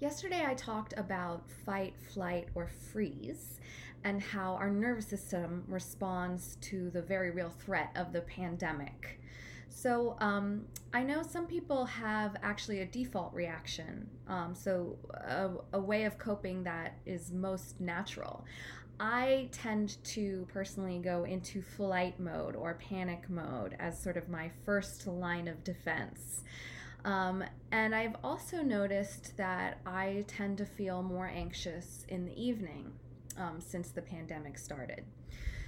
Yesterday, I talked about fight, flight, or freeze and how our nervous system responds to the very real threat of the pandemic. So, um, I know some people have actually a default reaction, um, so a, a way of coping that is most natural. I tend to personally go into flight mode or panic mode as sort of my first line of defense. Um, and I've also noticed that I tend to feel more anxious in the evening um, since the pandemic started.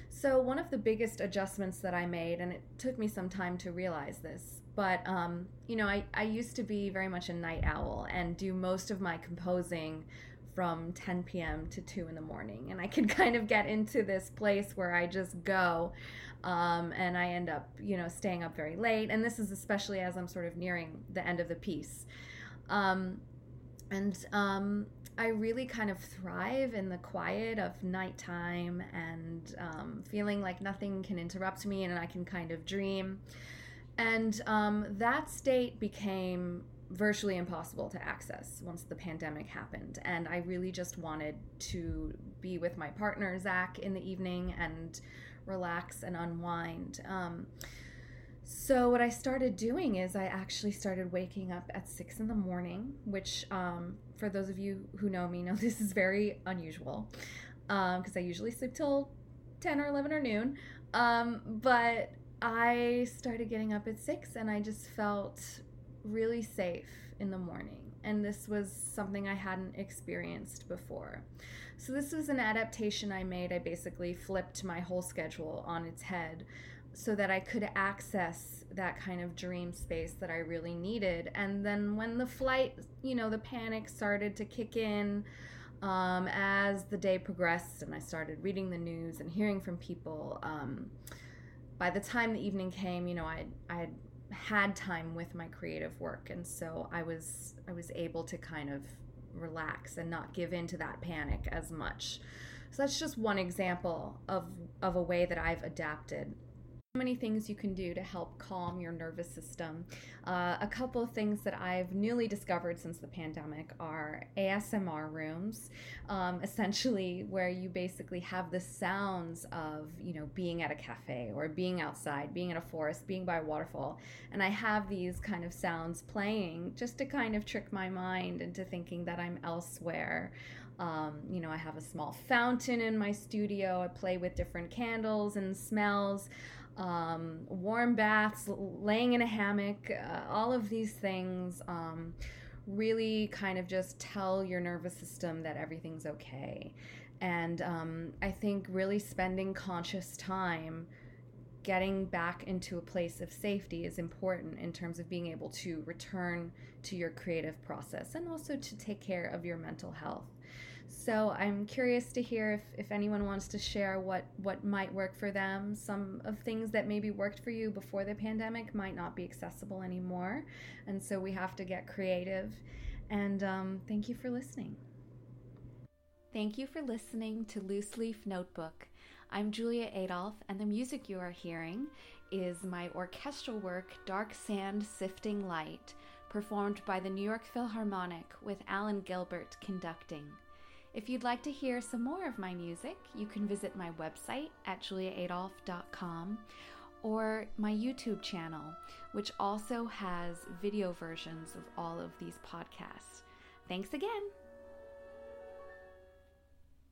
So, one of the biggest adjustments that I made, and it took me some time to realize this, but um, you know, I, I used to be very much a night owl and do most of my composing from 10 p.m. to 2 in the morning. And I could kind of get into this place where I just go um, and I end up, you know, staying up very late. And this is especially as I'm sort of nearing the end of the piece. Um, and um, I really kind of thrive in the quiet of nighttime and um, feeling like nothing can interrupt me and I can kind of dream. And um, that state became virtually impossible to access once the pandemic happened. And I really just wanted to be with my partner, Zach, in the evening and relax and unwind. Um, so, what I started doing is I actually started waking up at six in the morning, which, um, for those of you who know me, know this is very unusual because um, I usually sleep till 10 or 11 or noon. Um, but I started getting up at six and I just felt really safe in the morning. And this was something I hadn't experienced before. So, this was an adaptation I made. I basically flipped my whole schedule on its head so that I could access that kind of dream space that I really needed. And then when the flight, you know, the panic started to kick in um, as the day progressed and I started reading the news and hearing from people, um, by the time the evening came, you know, I I had time with my creative work and so I was I was able to kind of relax and not give in to that panic as much. So that's just one example of of a way that I've adapted many things you can do to help calm your nervous system. Uh, a couple of things that I've newly discovered since the pandemic are ASMR rooms, um, essentially where you basically have the sounds of you know being at a cafe or being outside, being in a forest, being by a waterfall, and I have these kind of sounds playing just to kind of trick my mind into thinking that I'm elsewhere. Um, you know, I have a small fountain in my studio. I play with different candles and smells um, warm baths, laying in a hammock, uh, all of these things um, really kind of just tell your nervous system that everything's okay. And um, I think really spending conscious time getting back into a place of safety is important in terms of being able to return to your creative process and also to take care of your mental health. So I'm curious to hear if, if anyone wants to share what, what might work for them. Some of things that maybe worked for you before the pandemic might not be accessible anymore. And so we have to get creative. And um, thank you for listening. Thank you for listening to Loose Leaf Notebook. I'm Julia Adolphe, and the music you are hearing is my orchestral work, Dark Sand Sifting Light, performed by the New York Philharmonic with Alan Gilbert conducting. If you'd like to hear some more of my music, you can visit my website at juliaadolphe.com or my YouTube channel, which also has video versions of all of these podcasts. Thanks again.